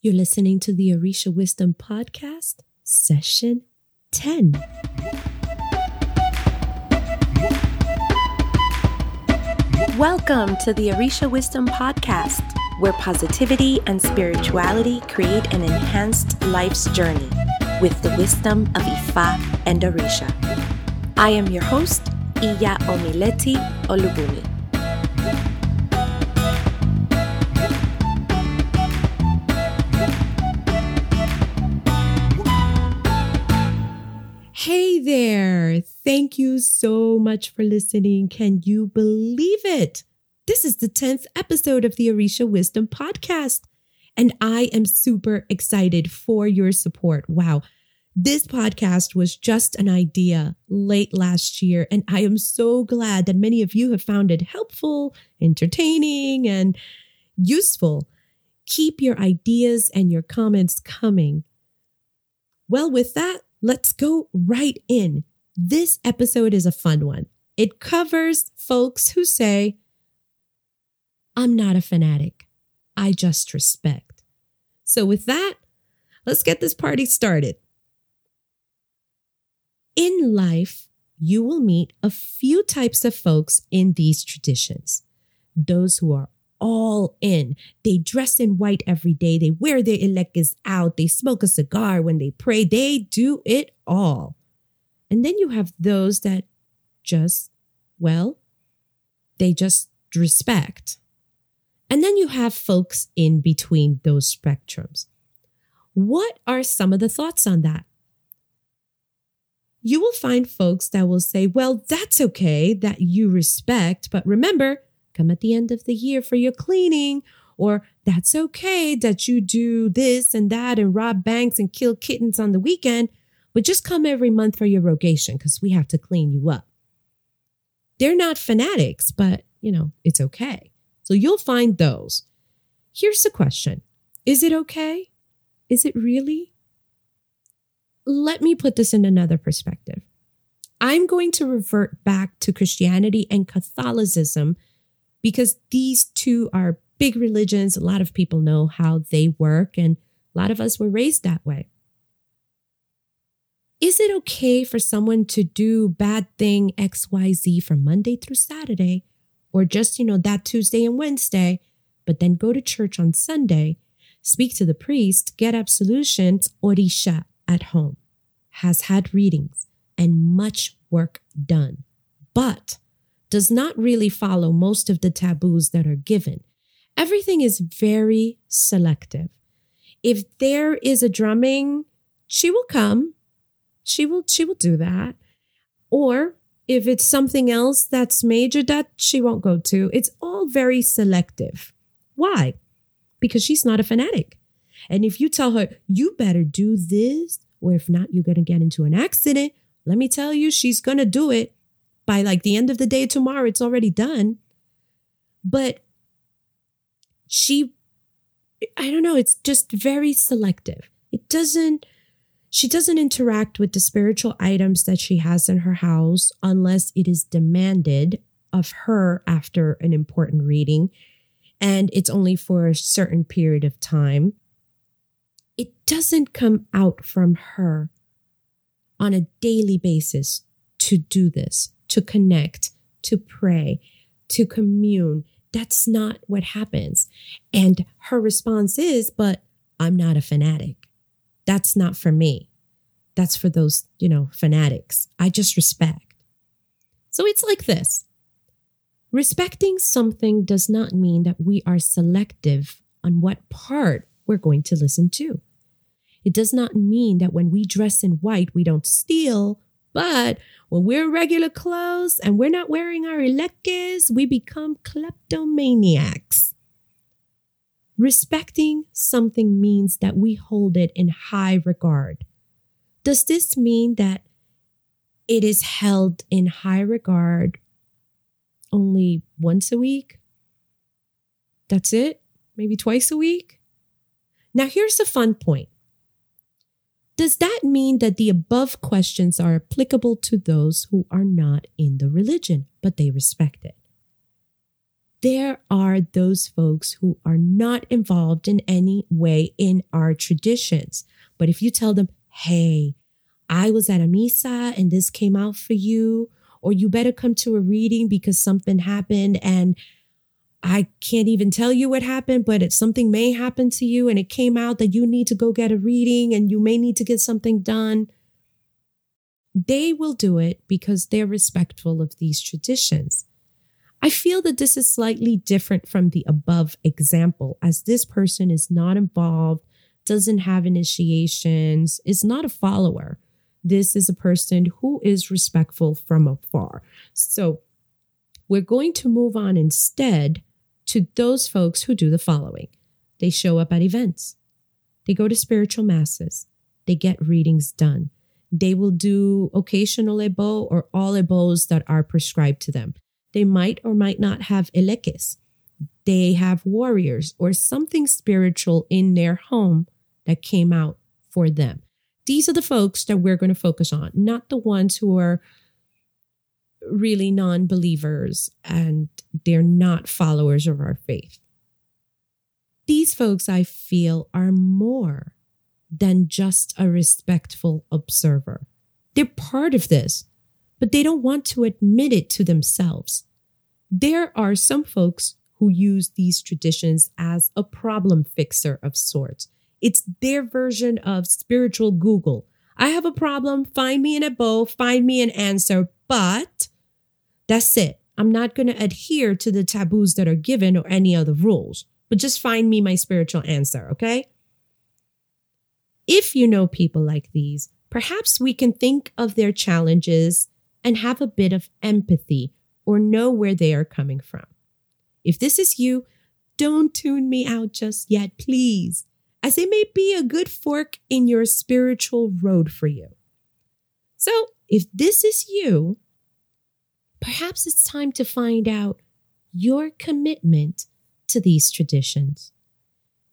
You're listening to the Orisha Wisdom Podcast, Session 10. Welcome to the Orisha Wisdom Podcast, where positivity and spirituality create an enhanced life's journey with the wisdom of Ifa and Orisha. I am your host, Iya Omileti Olubumi. Hey there! Thank you so much for listening. Can you believe it? This is the 10th episode of the Orisha Wisdom Podcast, and I am super excited for your support. Wow. This podcast was just an idea late last year, and I am so glad that many of you have found it helpful, entertaining, and useful. Keep your ideas and your comments coming. Well, with that, let's go right in. This episode is a fun one. It covers folks who say, I'm not a fanatic. I just respect. So, with that, let's get this party started. In life, you will meet a few types of folks in these traditions. Those who are all in. They dress in white every day. They wear their elekes out. They smoke a cigar when they pray. They do it all. And then you have those that just, well, they just respect. And then you have folks in between those spectrums. What are some of the thoughts on that? You will find folks that will say, well, that's okay that you respect, but remember, come at the end of the year for your cleaning, or that's okay that you do this and that and rob banks and kill kittens on the weekend, but just come every month for your rogation because we have to clean you up. They're not fanatics, but you know, it's okay. So you'll find those. Here's the question Is it okay? Is it really? Let me put this in another perspective. I'm going to revert back to Christianity and Catholicism because these two are big religions. A lot of people know how they work, and a lot of us were raised that way. Is it okay for someone to do bad thing XYZ from Monday through Saturday, or just, you know, that Tuesday and Wednesday, but then go to church on Sunday, speak to the priest, get absolution, Orisha at home, has had readings and much work done. But does not really follow most of the taboos that are given. Everything is very selective. If there is a drumming, she will come. She will she will do that. Or if it's something else that's major that she won't go to, it's all very selective. Why? Because she's not a fanatic. And if you tell her, you better do this, or if not, you're going to get into an accident, let me tell you, she's going to do it by like the end of the day tomorrow, it's already done. But she, I don't know, it's just very selective. It doesn't, she doesn't interact with the spiritual items that she has in her house unless it is demanded of her after an important reading. And it's only for a certain period of time. It doesn't come out from her on a daily basis to do this to connect, to pray, to commune. That's not what happens. And her response is, but I'm not a fanatic. That's not for me. That's for those, you know, fanatics. I just respect. So it's like this. Respecting something does not mean that we are selective on what part we're going to listen to. It does not mean that when we dress in white, we don't steal but when we're regular clothes and we're not wearing our elekes, we become kleptomaniacs. Respecting something means that we hold it in high regard. Does this mean that it is held in high regard only once a week? That's it? Maybe twice a week? Now, here's the fun point does that mean that the above questions are applicable to those who are not in the religion, but they respect it? there are those folks who are not involved in any way in our traditions. But if you tell them, hey, I was at a misa and this came out for you, or you better come to a reading because something happened and I can't even tell you what happened, but it, something may happen to you and it came out that you need to go get a reading and you may need to get something done. They will do it because they're respectful of these traditions. I feel that this is slightly different from the above example, as this person is not involved, doesn't have initiations, is not a follower. This is a person who is respectful from afar. So we're going to move on instead to those folks who do the following they show up at events, they go to spiritual masses, they get readings done. They will do occasional ebo or all ebos that are prescribed to them. They might or might not have elekes. They have warriors or something spiritual in their home that came out for them. These are the folks that we're going to focus on, not the ones who are really non believers and they're not followers of our faith. These folks, I feel, are more than just a respectful observer. They're part of this, but they don't want to admit it to themselves. There are some folks who use these traditions as a problem fixer of sorts. It's their version of spiritual Google. I have a problem, find me an ebo, find me an answer, but that's it. I'm not going to adhere to the taboos that are given or any other rules, but just find me my spiritual answer, okay? If you know people like these, perhaps we can think of their challenges and have a bit of empathy or know where they are coming from. If this is you, don't tune me out just yet, please, as it may be a good fork in your spiritual road for you. So, if this is you, perhaps it's time to find out your commitment to these traditions.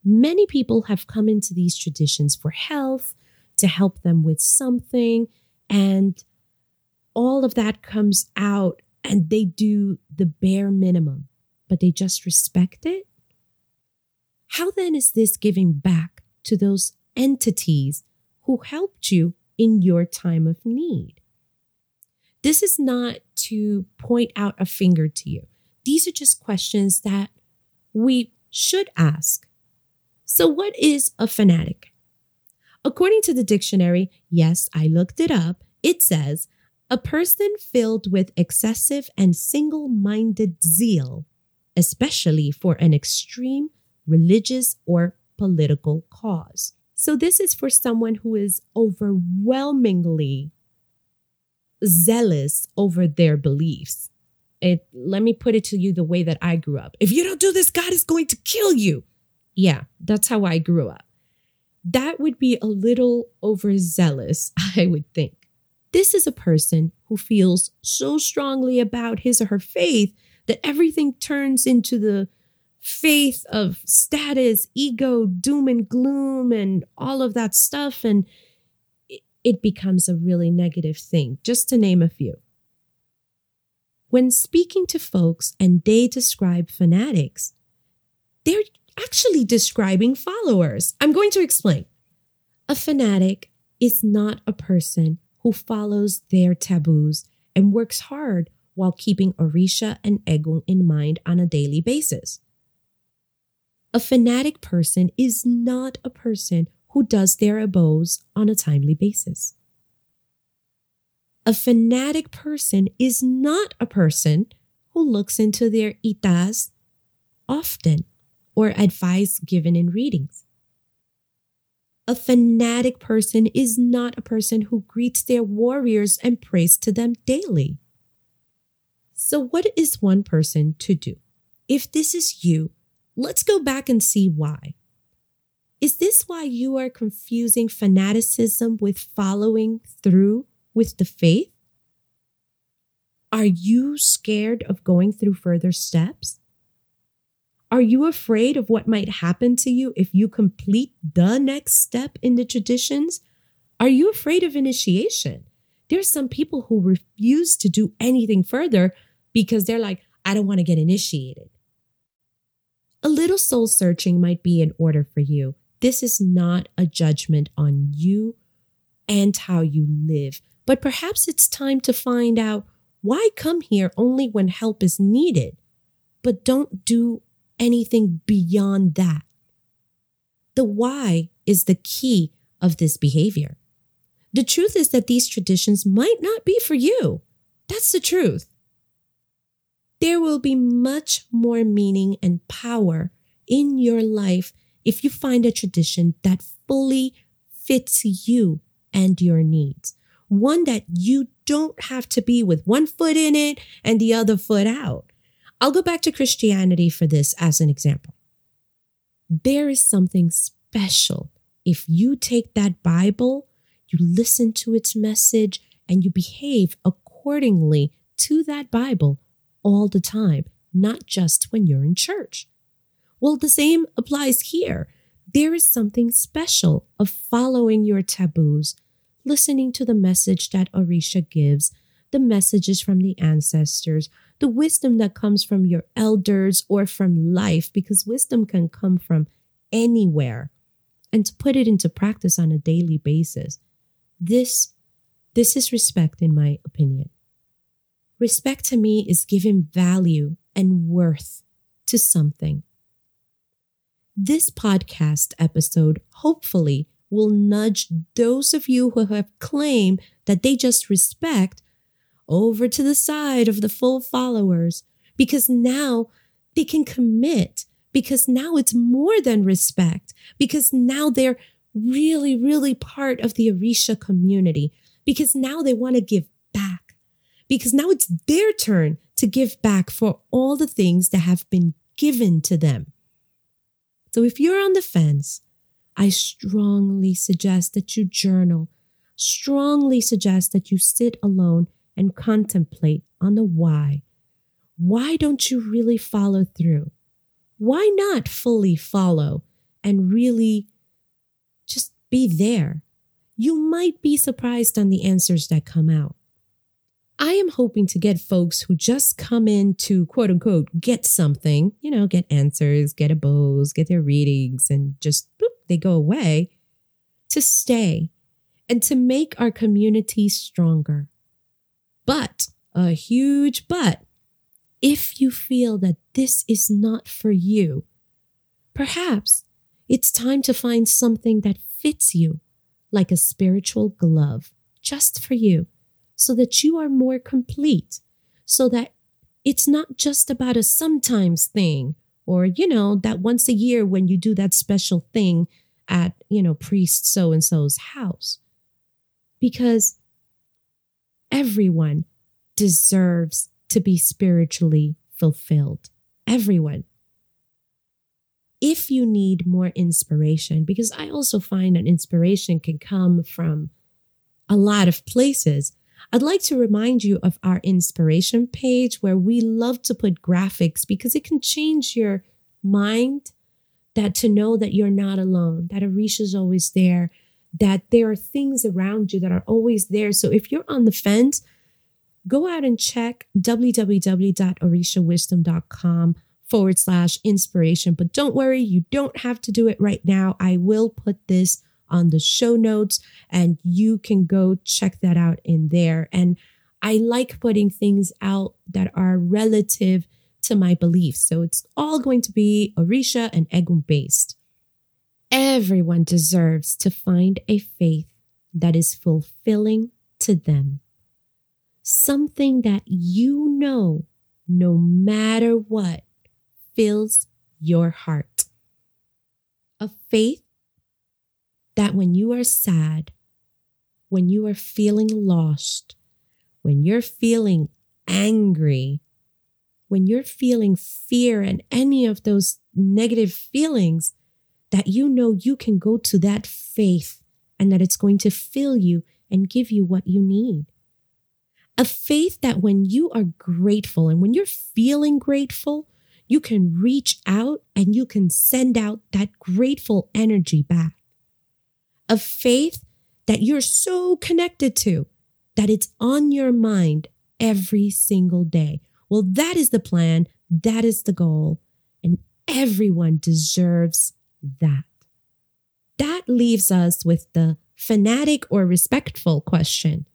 Many people have come into these traditions for health, to help them with something, and all of that comes out and they do the bare minimum, but they just respect it. How then is this giving back to those entities who helped you in your time of need? This is not to point out a finger to you. These are just questions that we should ask. So, what is a fanatic? According to the dictionary, yes, I looked it up, it says a person filled with excessive and single minded zeal, especially for an extreme religious or political cause. So, this is for someone who is overwhelmingly zealous over their beliefs. It, let me put it to you the way that I grew up. If you don't do this, God is going to kill you. Yeah, that's how I grew up. That would be a little overzealous, I would think. This is a person who feels so strongly about his or her faith that everything turns into the faith of status, ego, doom and gloom, and all of that stuff. And it becomes a really negative thing, just to name a few. When speaking to folks and they describe fanatics, they're actually describing followers. I'm going to explain. A fanatic is not a person who follows their taboos and works hard while keeping Orisha and Egun in mind on a daily basis. A fanatic person is not a person who does their ebos on a timely basis. A fanatic person is not a person who looks into their itas often or advice given in readings. A fanatic person is not a person who greets their warriors and prays to them daily. So, what is one person to do? If this is you, let's go back and see why. Is this why you are confusing fanaticism with following through with the faith? Are you scared of going through further steps? Are you afraid of what might happen to you if you complete the next step in the traditions? Are you afraid of initiation? There are some people who refuse to do anything further because they're like, I don't want to get initiated. A little soul searching might be in order for you. This is not a judgment on you and how you live, but perhaps it's time to find out why come here only when help is needed, but don't do anything beyond that. The why is the key of this behavior. The truth is that these traditions might not be for you. That's the truth. There will be much more meaning and power in your life if you find a tradition that fully fits you and your needs. One that you don't have to be with one foot in it and the other foot out. I'll go back to Christianity for this as an example. There is something special if you take that Bible, you listen to its message, and you behave accordingly to that Bible all the time, not just when you're in church. Well, the same applies here. There is something special of following your taboos, listening to the message that Orisha gives, the messages from the ancestors, the wisdom that comes from your elders or from life, because wisdom can come from anywhere, and to put it into practice on a daily basis. This, this is respect, in my opinion. Respect to me is giving value and worth to something. This podcast episode hopefully will nudge those of you who have claimed that they just respect over to the side of the full followers. Because now they can commit. Because now it's more than respect. Because now they're really, really part of the Orisha community. Because now they want to give back. Because now it's their turn to give back for all the things that have been given to them. So if you're on the fence, I strongly suggest that you journal, strongly suggest that you sit alone and contemplate on the why. Why don't you really follow through? Why not fully follow and really just be there? You might be surprised on the answers that come out. I am hoping to get folks who just come in to quote unquote get something, you know, get answers, get ebos, get their readings, and just boop, they go away to stay and to make our community stronger. But, a huge but, if you feel that this is not for you, perhaps it's time to find something that fits you like a spiritual glove just for you so that you are more complete, so that it's not just about a sometimes thing or, you know, that once a year when you do that special thing at, you know, priest so and so's house. Because everyone deserves to be spiritually fulfilled. Everyone. If you need more inspiration, because I also find that inspiration can come from a lot of places, I'd like to remind you of our inspiration page where we love to put graphics because it can change your mind that to know that you're not alone, that Orisha's always there, that there are things around you that are always there. So if you're on the fence, go out and check www.orishawisdom.com forward slash inspiration. But don't worry, you don't have to do it right now. I will put this on the show notes and you can go check that out in there. And I like putting things out that are relative to my beliefs. So it's all going to be Orisha and Egun based. Everyone deserves to find a faith that is fulfilling to them. Something that you know, no matter what, fills your heart. A faith that when you are sad, when you are feeling lost, when you're feeling angry, when you're feeling fear and any of those negative feelings, that you know you can go to that faith and that it's going to fill you and give you what you need. A faith that when you are grateful and when you're feeling grateful, you can reach out and you can send out that grateful energy back of faith that you're so connected to that it's on your mind every single day. Well, that is the plan. That is the goal. And Everyone deserves that. That leaves us with the fanatic or respectful question.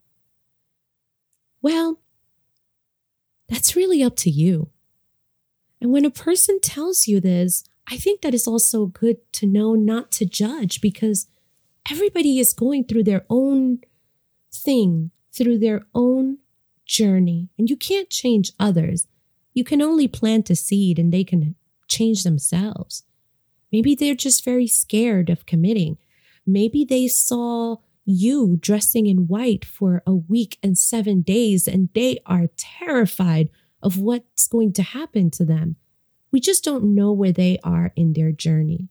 Well, that's really up to you. And when a person tells you this, I think that it's also good to know not to judge because everybody is going through their own thing, through their own journey, and you can't change others. You can only plant a seed and they can change themselves. Maybe they're just very scared of committing. Maybe they saw you dressing in white for a week and seven days and they are terrified of what's going to happen to them. We just don't know where they are in their journey.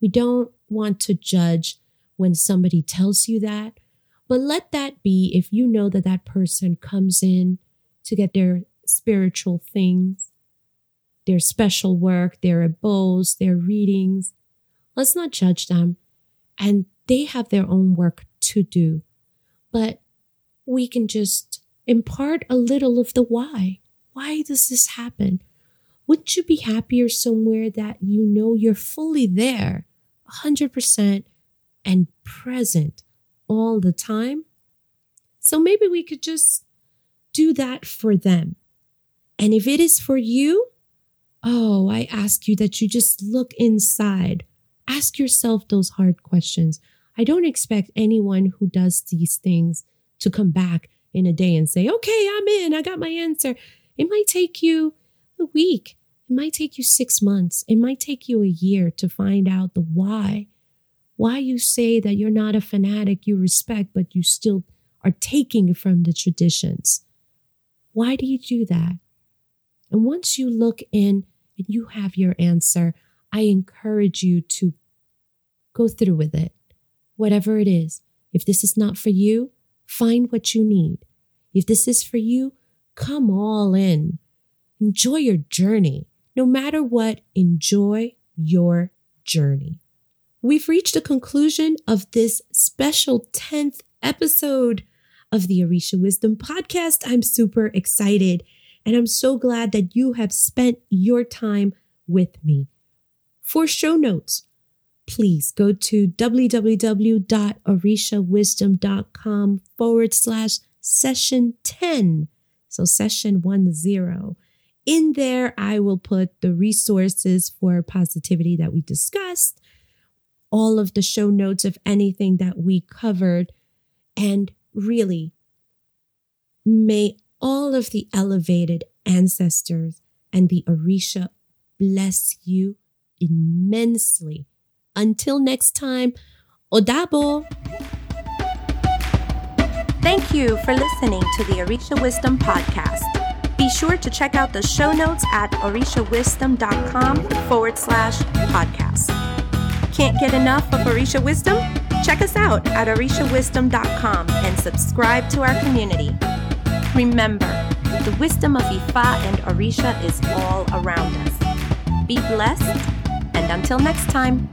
We don't want to judge when somebody tells you that, but let that be if you know that that person comes in to get their spiritual things, their special work, their ebos, their readings. Let's not judge them. And they have their own work to do. But we can just impart a little of the why. Why does this happen? Wouldn't you be happier somewhere that you know you're fully there, 100% and present all the time? So maybe we could just do that for them. And if it is for you, oh, I ask you that you just look inside. Ask yourself those hard questions. I don't expect anyone who does these things to come back in a day and say, okay, I'm in, I got my answer. It might take you a week. It might take you six months. It might take you a year to find out the why. Why you say that you're not a fanatic you respect, but you still are taking from the traditions. Why do you do that? And once you look in and you have your answer, I encourage you to go through with it, whatever it is. If this is not for you, find what you need. If this is for you, come all in. Enjoy your journey. No matter what, enjoy your journey. We've reached the conclusion of this special 10th episode of the Orisha Wisdom Podcast. I'm super excited and I'm so glad that you have spent your time with me. For show notes, please go to www.orishawisdom.com forward slash session 10. So session one zero. In there, I will put the resources for positivity that we discussed, all of the show notes of anything that we covered, and really may all of the elevated ancestors and the Orisha bless you immensely. Until next time, Odabo! Thank you for listening to the Orisha Wisdom Podcast. Be sure to check out the show notes at orishawisdom.com forward slash podcast. Can't get enough of Orisha Wisdom? Check us out at orishawisdom.com and subscribe to our community. Remember, the wisdom of Ifa and Orisha is all around us. Be blessed, and until next time.